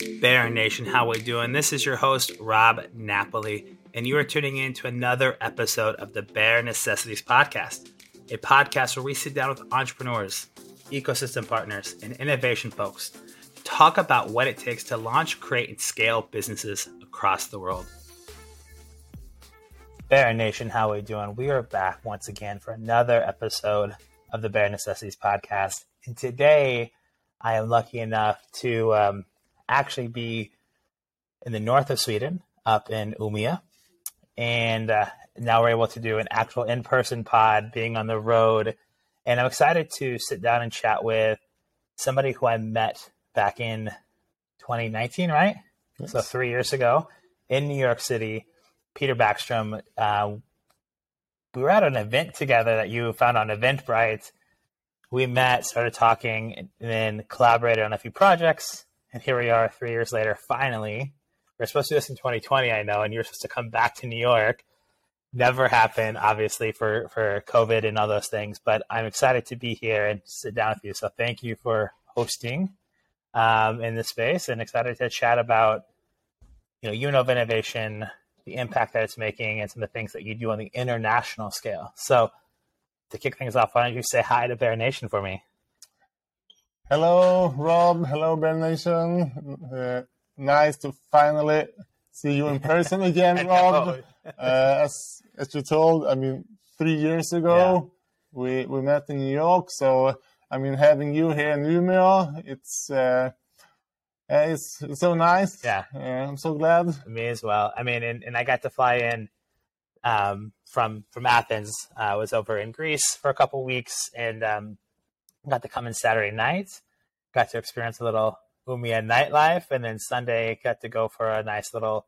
Bear Nation, how we doing? This is your host Rob Napoli, and you are tuning in to another episode of the Bear Necessities Podcast, a podcast where we sit down with entrepreneurs, ecosystem partners, and innovation folks to talk about what it takes to launch, create, and scale businesses across the world. Bear Nation, how we doing? We are back once again for another episode of the Bear Necessities Podcast, and today I am lucky enough to um, actually be in the north of Sweden, up in Umeå. And uh, now we're able to do an actual in person pod being on the road. And I'm excited to sit down and chat with somebody who I met back in 2019, right? Yes. So three years ago in New York City. Peter Bäckström. Uh, we were at an event together that you found on Eventbrite. We met, started talking, and then collaborated on a few projects and here we are three years later, finally. We are supposed to do this in 2020, I know, and you're supposed to come back to New York. Never happened, obviously, for, for COVID and all those things, but I'm excited to be here and sit down with you. So thank you for hosting um, in this space and excited to chat about, you know, Uminova innovation, the impact that it's making, and some of the things that you do on the international scale. So to kick things off, why don't you say hi to Bear Nation for me? Hello, Rob. Hello, Bear Nation. Uh, nice to finally see you in person again, Rob. Uh, as as you told, I mean, three years ago yeah. we we met in New York. So I mean, having you here in Umeå, it's uh, it's, it's so nice. Yeah, I'm so glad. Me as well. I mean, and, and I got to fly in um, from from Athens. Uh, I was over in Greece for a couple weeks and. Um, got to come in Saturday night, got to experience a little Umeå nightlife, and then Sunday got to go for a nice little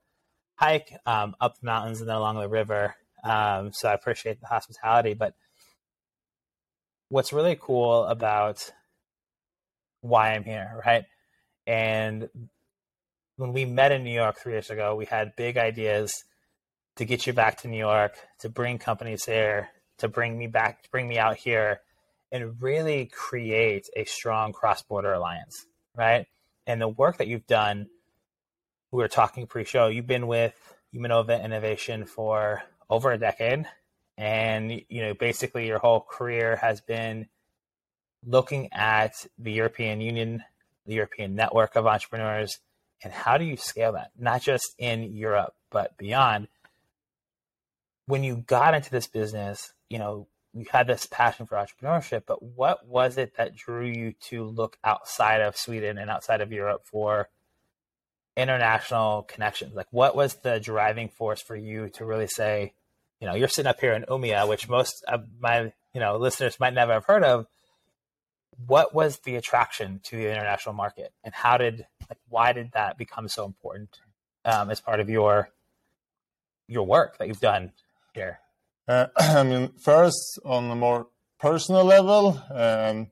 hike um, up the mountains and then along the river. Um, so I appreciate the hospitality. But what's really cool about why I'm here, right? And when we met in New York three years ago, we had big ideas to get you back to New York, to bring companies here, to bring me back, to bring me out here and really create a strong cross-border alliance, right? And the work that you've done, we were talking pre-show. You've been with Uminova Innovation for over a decade, and you know basically your whole career has been looking at the European Union, the European network of entrepreneurs, and how do you scale that? Not just in Europe, but beyond. When you got into this business, you know, you had this passion for entrepreneurship, but what was it that drew you to look outside of Sweden and outside of Europe for international connections? Like, what was the driving force for you to really say, you know, you're sitting up here in Umeå, which most of my you know listeners might never have heard of. What was the attraction to the international market, and how did like why did that become so important um, as part of your your work that you've done here? Uh, I mean, first, on a more personal level, um,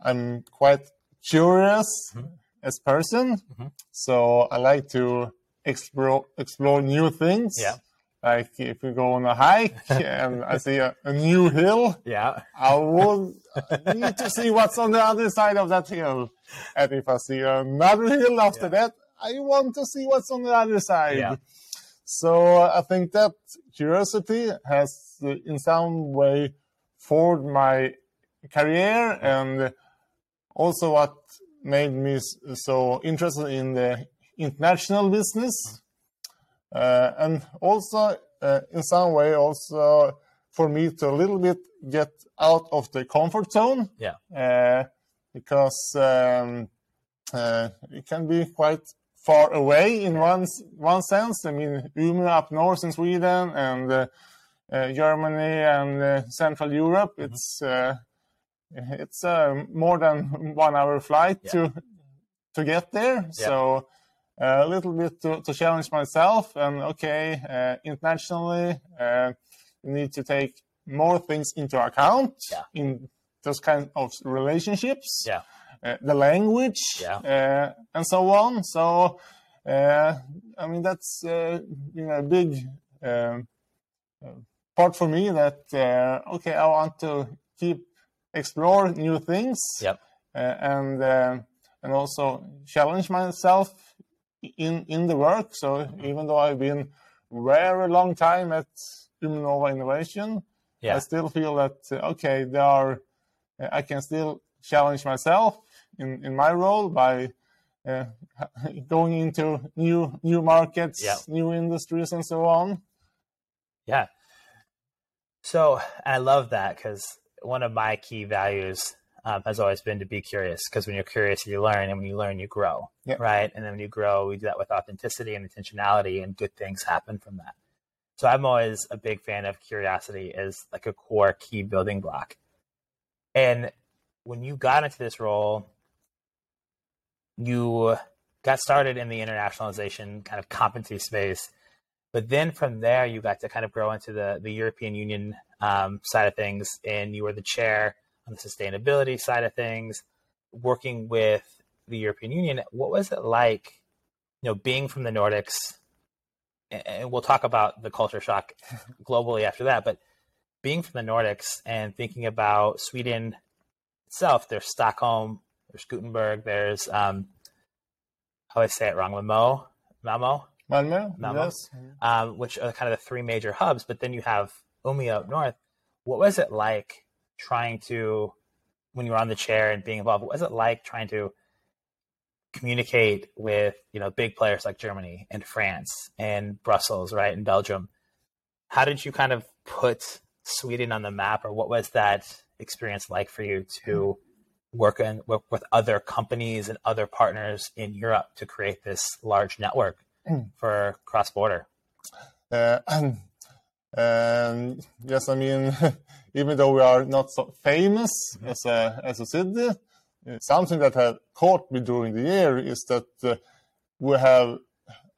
I'm quite curious mm-hmm. as person, mm-hmm. so I like to explore explore new things. Yeah. Like if we go on a hike and I see a, a, new hill, yeah, I will need to see what's on the other side of that hill. And if I see another hill after yeah. that, I want to see what's on the other side. Yeah. So I think that curiosity has in some way formed my career and also what made me so interested in the international business. Uh, and also uh, in some way also for me to a little bit get out of the comfort zone. Yeah. Uh, because um, uh, it can be quite far away in one one sense. I mean, Umeå up north in Sweden and uh, uh, Germany and uh, Central Europe. Mm-hmm. It's uh, it's uh, more than one hour flight yeah. to to get there. Yeah. So a little bit to, to, challenge myself and okay, internationally, you need to take more things into account yeah. in those kind of relationships. Yeah the language, yeah. Uh, and so on. So, uh, I mean, that's you know a big um, part for me. That okay, I want to keep explore new things. Yep. and and also challenge myself in in the work. So even though I've been very long time at Uminova Innovation, yeah. I still feel that okay, there are I can still challenge myself in in my role by uh, going into new new markets, yeah. new industries, and so on. Yeah. So I love that because one of my key values um, has always been to be curious because when you're curious, you learn, and when you learn, you grow, right? And then when you grow, we do that with authenticity and intentionality, and good things happen from that. So I'm always a big fan of curiosity as like a core key building block. And when you got into this role, you got started in the internationalization kind of competency space, but then from there you got to kind of grow into the the European Union um, side of things, and you were the chair on the sustainability side of things, working with the European Union. What was it like, you know, being from the Nordics? And we'll talk about the culture shock globally after that, but being from the Nordics and thinking about Sweden itself, there's Stockholm, there's Gothenburg. there's um, how do I say it wrong, Malmo, Malmo, Malmo, Malmo yes. um, which are kind of the three major hubs. But then you have Umeå up north. What was it like trying to when you were on the chair and being involved? What was it like trying to communicate with you know big players like Germany and France and Brussels, right, and Belgium? How did you kind of put Sweden on the map, or what was that experience like for you to work in work with other companies and other partners in Europe to create this large network mm. for cross border? Uh, um, yes, I mean, even though we are not so famous mm-hmm. as a as a city, uh, something that has caught me during the year is that uh, we have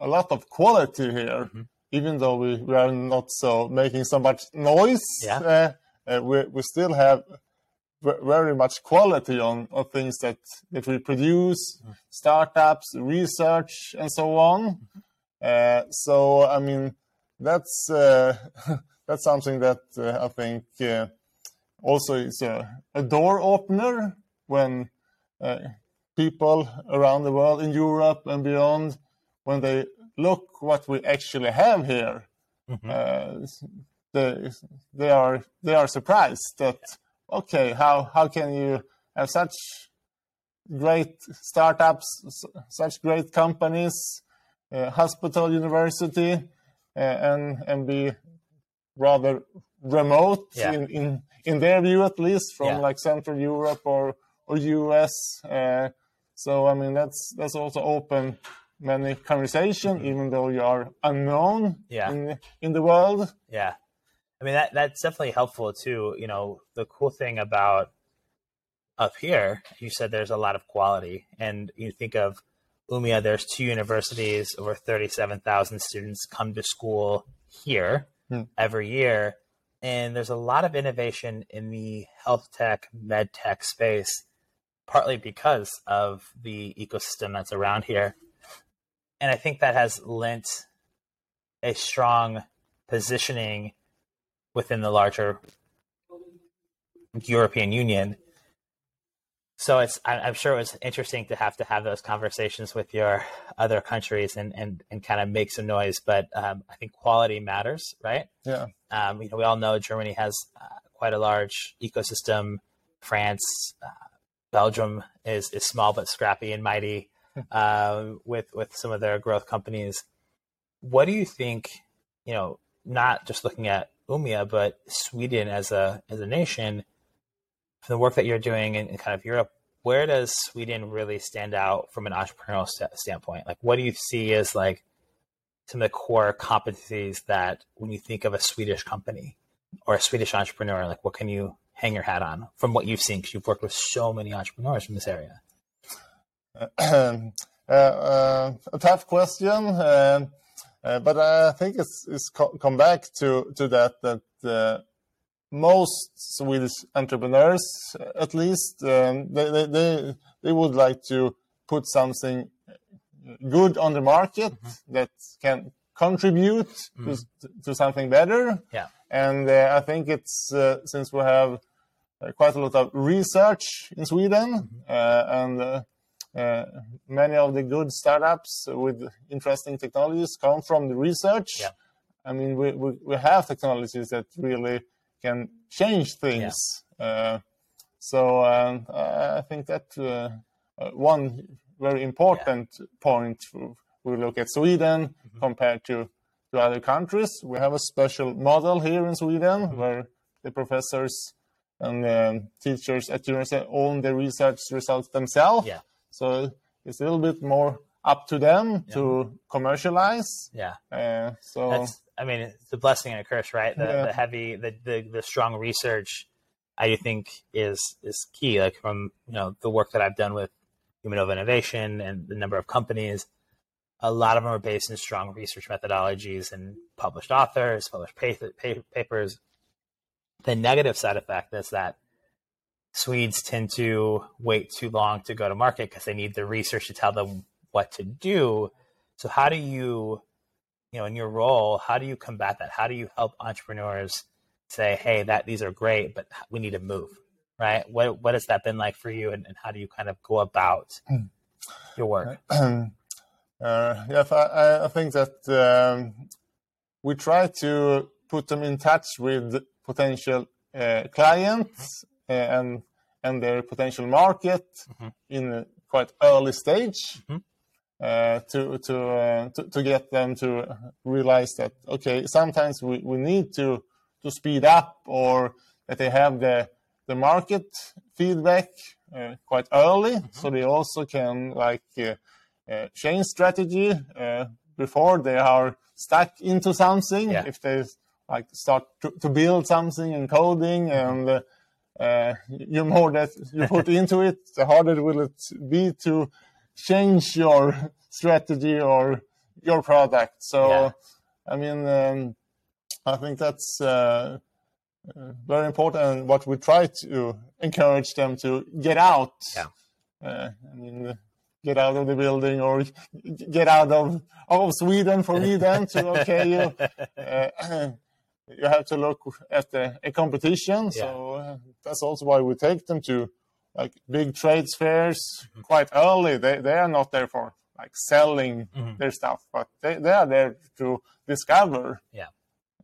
a lot of quality here. Mm-hmm. Even though we, we are not so making so much noise, yeah. Uh, uh, we we still have very much quality on, on things that that we produce, startups, research, and so on. Mm-hmm. Uh, so I mean that's uh, that's something that uh, I think uh, also is a, a, door opener when people around the world in Europe and beyond, when they look what we actually have here, mm-hmm. they, they are they are surprised that okay how how can you have such great startups, such great companies, uh, hospital, university, and and be rather remote yeah. in, in in their view at least from yeah. like Central Europe or or US. Uh, so I mean that's that's also open many conversation mm-hmm. even though you are unknown yeah. in in the world. Yeah. I mean that that's definitely helpful too. You know, the cool thing about up here, you said there's a lot of quality and you think of Umeå, there's two universities, over 37,000 students come to school here hmm. every year. And there's a lot of innovation in the health tech, med tech space, partly because of the ecosystem that's around here. And I think that has lent a strong positioning within the larger European Union so it's I'm sure it was interesting to have to have those conversations with your other countries and and, and kind of make some noise. But um, I think quality matters, right? Yeah. Um, you know, we all know Germany has uh, quite a large ecosystem. France, uh, Belgium is is small but scrappy and mighty uh, with with some of their growth companies. What do you think? You know, not just looking at Umeå, but Sweden as a as a nation from the work that you're doing in, in, kind of Europe, where does Sweden really stand out from an entrepreneurial st- standpoint? Like, what do you see as like some of the core competencies that when you think of a Swedish company or a Swedish entrepreneur, like what can you hang your hat on from what you've seen? Because you've worked with so many entrepreneurs from this area. Uh, uh, a tough question, uh, but I think it's, it's co- come back to to that that uh, most Swedish entrepreneurs, at least, um, they, they, they, they, would like to put something good on the market mm-hmm. that can contribute mm-hmm. to, to, something better. Yeah. And uh, I think it's uh, since we have uh, quite a lot of research in Sweden mm-hmm. Uh, and uh, uh, many of the good startups with interesting technologies come from the research. Yeah. I mean, we, we, we have technologies that really can change things. Uh, so um, I think that uh, uh, one very important point we look at Sweden compared to, to other countries. We have a special model here in Sweden where the professors and um, teachers at university own the research results themselves. Yeah. So it's a little bit more up to them to commercialize. Yeah. Uh, so That's, I mean, it's a blessing and a curse, right? The, Yeah. the heavy, the, the, the strong research, I think is, is key. Like from, you know, the work that I've done with Uminova Innovation and the number of companies, a lot of them are based in strong research methodologies and published authors, published pa- pa- papers. The negative side effect is that Swedes tend to wait too long to go to market because they need the research to tell them what to do. So how do you, you know, in your role, how do you combat that? How do you help entrepreneurs say, "Hey, that these are great, but we need to move"? Right? What what has that been like for you, and, and how do you kind of go about your work? uh, yes, I, I think that um, we try to put them in touch with potential uh, clients and and their potential market Mhm. in a quite early stage Mhm. uh, to to, uh, to to get them to realize that okay, sometimes we, we need to to speed up or that they have the the market feedback uh, quite early, so they also can like uh, uh, change strategy uh, before they are stuck into something. Yeah. If they like start to, to build something and coding, and uh, you more that you put into it, the harder will it be to change your strategy or your product. So, Yeah. I mean, um, I think that's. Uh, very important and what we try to encourage them to get out Yeah. uh, I mean, get out of the building or get out of of Sweden for me then to okay you uh, you have to look at the a competition. So uh, that's also why we take them to like big trade fairs Mm-hmm. quite early. They they are not there for like selling Mhm. their stuff, but they, they are there to discover Yeah.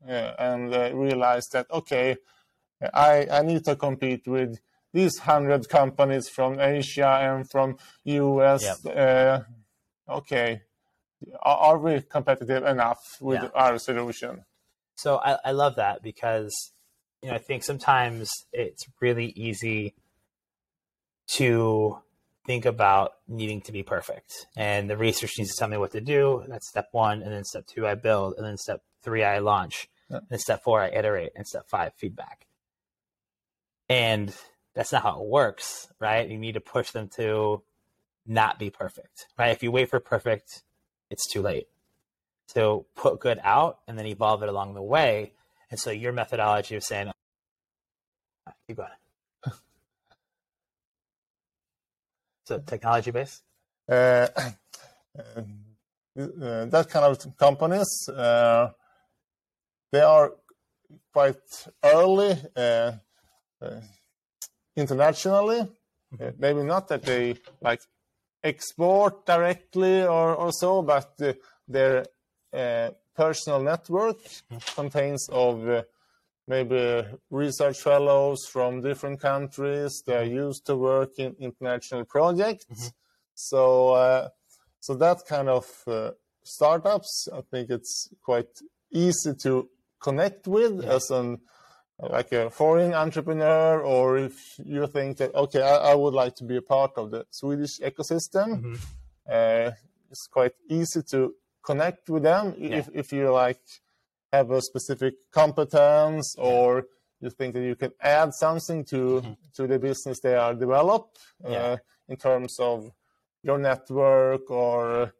uh, and uh, realize that okay, I I need to compete with these hundred companies from Asia and from US. Uh, okay, are, are we competitive enough with Yeah. our solution? So I, I love that because you know I think sometimes it's really easy to think about needing to be perfect. And the research needs to tell me what to do. That's step one and then step two i build and then step three i launch Yeah. and step four i iterate and step five feedback. And that's not how it works right? You need to push them to not be perfect right? If you wait for perfect it's too late so put good out and then evolve it along the way. And so your methodology of saying keep going. So technology based Uh, uh, that kind of companies, uh, they are quite early uh, uh, internationally. Uh, maybe not that they like export directly or, or so, but uh, their uh, personal network contains of uh, maybe research fellows from different countries. They're used to work in international projects. So, uh, so that kind of uh, startups, I think it's quite easy to connect with as an like a foreign entrepreneur, or if you think that okay, I, I would like to be a part of the Swedish ecosystem, Mhm. uh, it's quite easy to connect with them if if you like have a specific competence or you think that you can add something to to the business they are develop Yeah. uh, in terms of your network or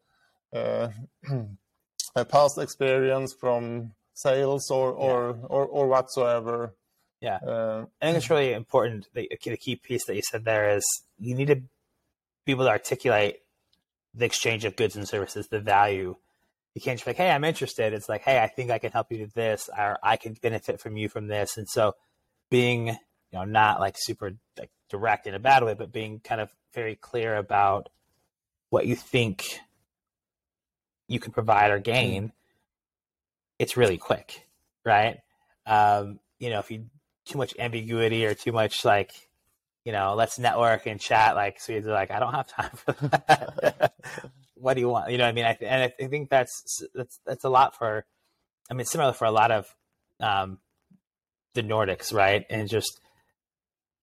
uh, a past experience from sales or or or, or whatsoever. Yeah. Uh, I think it's really important. The, the key piece that you said there is you need to be able to articulate the exchange of goods and services, the value. You can't just be like, "Hey, I'm interested." It's like, "Hey, I think I can help you do this, or I can benefit from you from this." And so, being you know not like super like direct in a bad way, but being kind of very clear about what you think you can provide or gain, it's really quick, right? Um, you know, if you too much ambiguity or too much like, you know, let's network and chat, like so you're like, I don't have time for that. what do you want? You know, I mean, I th- and I think that's that's that's a lot for. I mean, similar for a lot of um, the Nordics, right? And just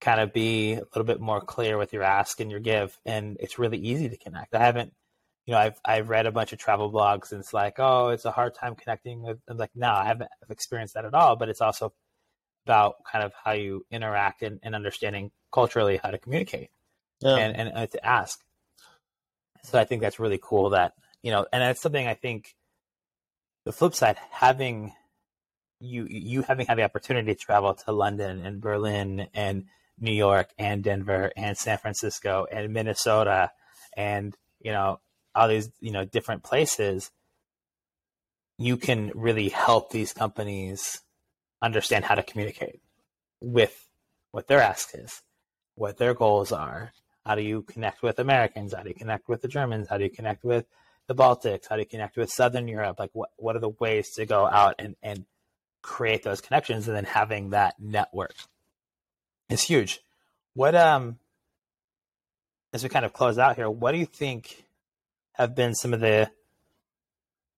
kind of be a little bit more clear with your ask and your give, and it's really easy to connect. I haven't, you know, I've I've read a bunch of travel blogs, and it's like, oh, it's a hard time connecting with. I'm like, no, I haven't experienced that at all. But it's also about kind of how you interact and, and understanding culturally how to communicate yeah. and, and, and to ask. So I think that's really cool that you know, and that's something I think. The flip side, having you you having had the opportunity to travel to London and Berlin and New York and Denver and San Francisco and Minnesota and you know all these you know different places you can really help these companies understand how to communicate with what their ask is what their goals are how do you connect with americans how do you connect with the germans how do you connect with the baltics how do you connect with southern europe like what, what are the ways to go out and, and create those connections and then having that network is huge. What um as we kind of close out here, what do you think have been some of the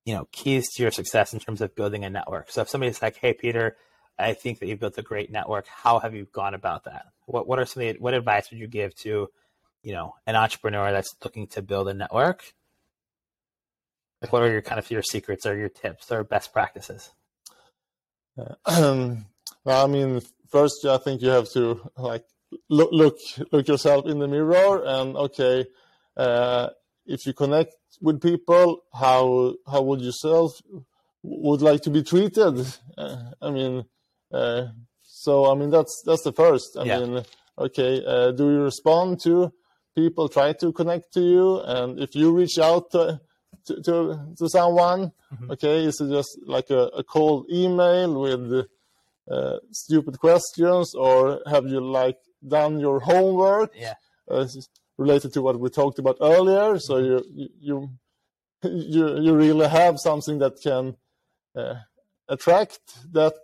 you know keys to your success in terms of building a network? So if somebody's like, "Hey, Peter, I think that you've built a great network. How have you gone about that? What what are some the, what advice would you give to you know an entrepreneur that's looking to build a network? Like, what are your kind of your secrets or your tips or best practices? Um, I mean, first, I think you have to like look look look yourself in the mirror and okay, uh, if you connect with people, how how would yourself would like to be treated? Uh, I mean, uh, so I mean that's that's the first. I yeah. mean, okay, uh, do you respond to people try to connect to you, and if you reach out to to, to, to someone? Mm-hmm. Okay, is it just like a, a cold email with uh, stupid questions, or have you like done your homework? Yeah. Uh, related to what we talked about earlier, so mm-hmm. you you you you really have something that can uh, attract that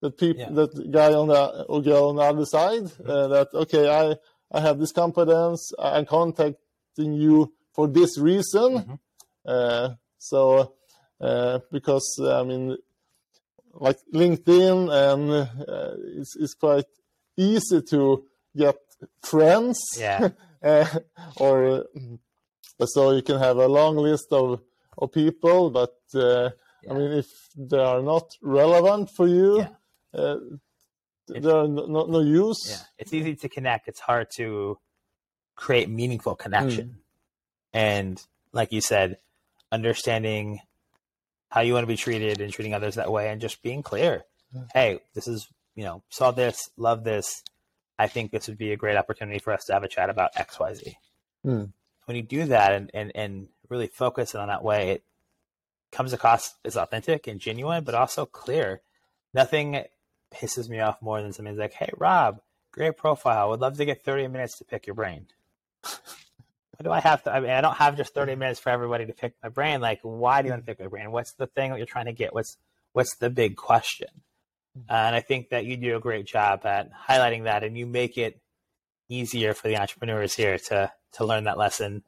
that people yeah. that guy on the or girl on the other side. Mm-hmm. Uh, that okay, I I have this competence. I'm contacting you for this reason. Mm-hmm. Uh, so uh, because I mean, like LinkedIn and uh, it's, it's quite easy to get friends. Yeah. or so you can have a long list of of people, but uh, yeah. I mean, if they are not relevant for you, yeah. Uh, no, no, use. Yeah, it's easy to connect. It's hard to create meaningful connection. Mm. And like you said, understanding how you want to be treated and treating others that way and just being clear. Hey, this is, you know, saw this, love this. I think this would be a great opportunity for us to have a chat about XYZ. Hmm. When you do that and, and, and really focus on that way, it comes across as authentic and genuine, but also clear. Nothing pisses me off more than somebody's like, Hey, Rob, great profile. Would love to get 30 minutes to pick your brain. What do I have to? I mean, I don't have just 30 minutes for everybody to pick my brain. Like, why do you want to pick my brain? What's the thing that you're trying to get? What's what's the big question? Uh, and I think that you do a great job at highlighting that, and you make it easier for the entrepreneurs here to to learn that lesson,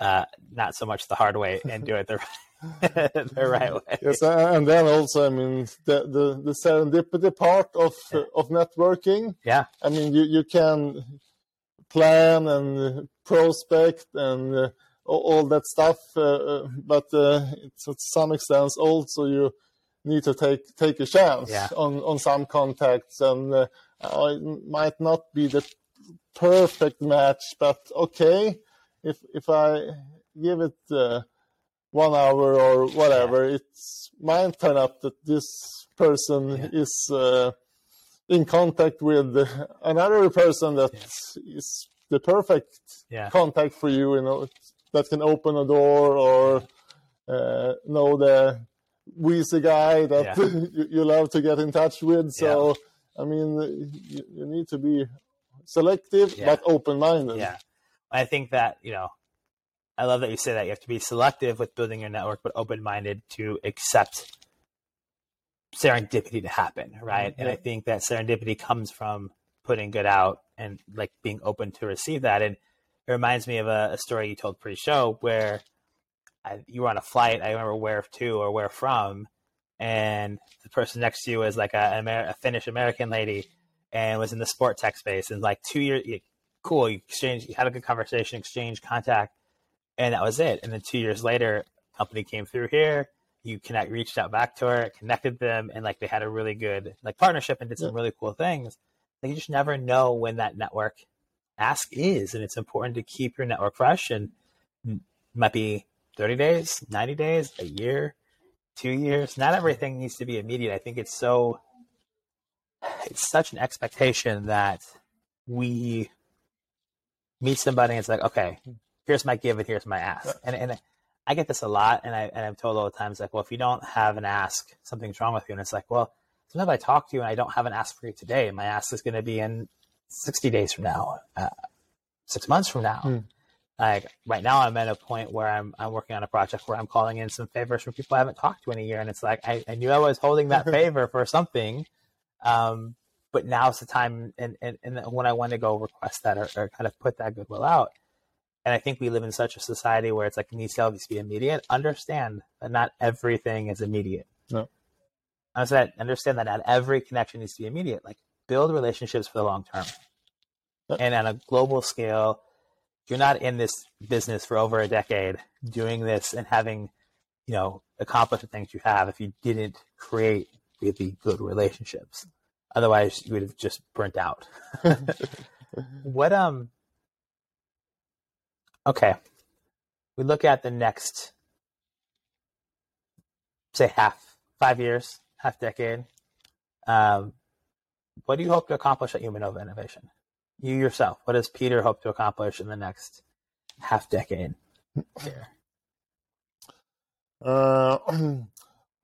uh, not so much the hard way, and do it the the right way. Yes, and then also, I mean, the the, the serendipity part of yeah. of networking. Yeah, I mean, you you can plan and prospect and uh, all that stuff. Uh, uh, but to some extent, also you need to take take a chance yeah. on on some contacts, and it might not be the perfect match, but okay, if if I give it uh, one hour or whatever, yeah. it might turn up that this person yeah. is uh, in contact with another person that yeah. is the perfect yeah. contact for you, you know, that can open a door or uh, know the wheezy guy that you, you, love to get in touch with. So. I mean, you, you, need to be selective but open minded. Yeah. I think that, you know, I love that you say that you have to be selective with building your network, but open minded to accept serendipity to happen, right? Mm-hmm. And I think that serendipity comes from putting good out and like being open to receive that. And it reminds me of a, a story you told pre-show where I, you were on a flight. I remember where to or where from, and the person next to you was like a, Amer- a Finnish American lady, and was in the sport tech space. And like two years, cool, you exchange, you had a good conversation, exchange contact, and that was it. And then two years later, company came through here. You connect, reached out back to her, connected them, and like they had a really good like partnership and did some really cool things. Like you just never know when that network ask is, and it's important to keep your network fresh. And might be thirty days, ninety days, a year, two years. Not everything needs to be immediate. I think it's so it's such an expectation that we meet somebody and it's like, okay, here's my give and here's my ask. And and I get this a lot and I and I'm told all the times like, well, if you don't have an ask, something's wrong with you. And it's like, well, sometimes I talk to you and I don't have an ask for you today. My ask is gonna be in sixty days from now, uh, six months from now. Hmm. Like right now, I'm at a point where I'm I'm working on a project where I'm calling in some favors from people I haven't talked to in a year, and it's like I, I knew I was holding that favor for something, um, but now's the time and, and, and when I want to go request that or, or, kind of put that goodwill out. And I think we live in such a society where it's like needs to always be immediate. Understand that not everything is immediate. No. I said understand that not every connection needs to be immediate. Like build relationships for the long term. And on a global scale, you're not in this business for over a decade doing this and having, you know, accomplished the things you have if you didn't create really good relationships. Otherwise, you would have just burnt out. what um? Okay, we look at the next, say half five years, half decade. Um, what do you hope to accomplish at Uminova Innovation? You yourself, what does Peter hope to accomplish in the next half decade? Here. Uh,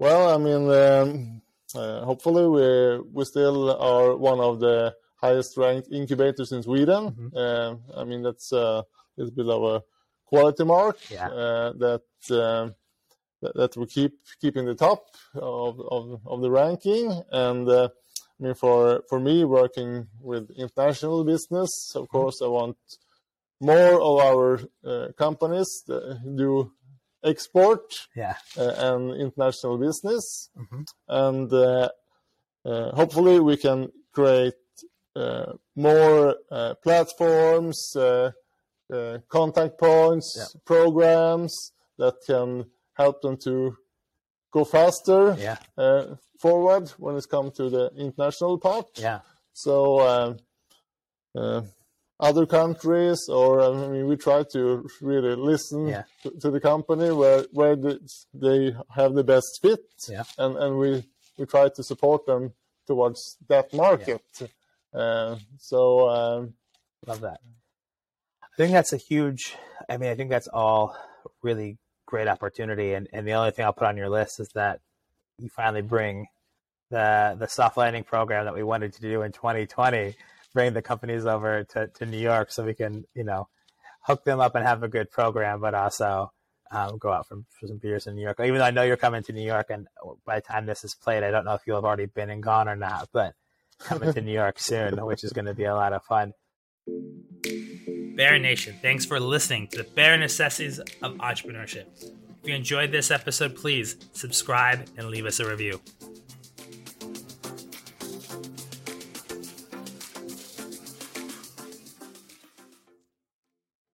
well, I mean, um, uh, hopefully, we we still are one of the highest ranked incubators in Sweden. Mm-hmm. Uh, I mean, that's a little bit of a quality mark yeah. uh, that, uh, that, that we keep keep in the top of of, of the ranking. And uh, I mean, for for me, working with international business, of mm-hmm. course, I want more of our uh, companies do export yeah. uh, and international business. Mm-hmm. And uh, uh, hopefully, we can create uh, more uh, platforms, uh, contact points, yeah. programs that can help them to go faster yeah. forward when it comes to the international part. Yeah. So um, other countries, or I mean, we try to really listen yeah. to, to, the company where where the, they have the best fit, yeah. and and we we try to support them towards that market. Yeah. Uh, so um, love that. I think that's a huge. I mean, I think that's all really great opportunity, and and the only thing I'll put on your list is that you finally bring the the soft landing program that we wanted to do in 2020 bring the companies over to, to New York so we can, you know, hook them up and have a good program, but also um, go out for, for some beers in New York. Even though I know you're coming to New York, and by the time this is played, I don't know if you'll have already been and gone or not, but coming to New York soon, which is going to be a lot of fun. Bear Nation, thanks for listening to the Bear Necessities of Entrepreneurship. If you enjoyed this episode, please subscribe and leave us a review.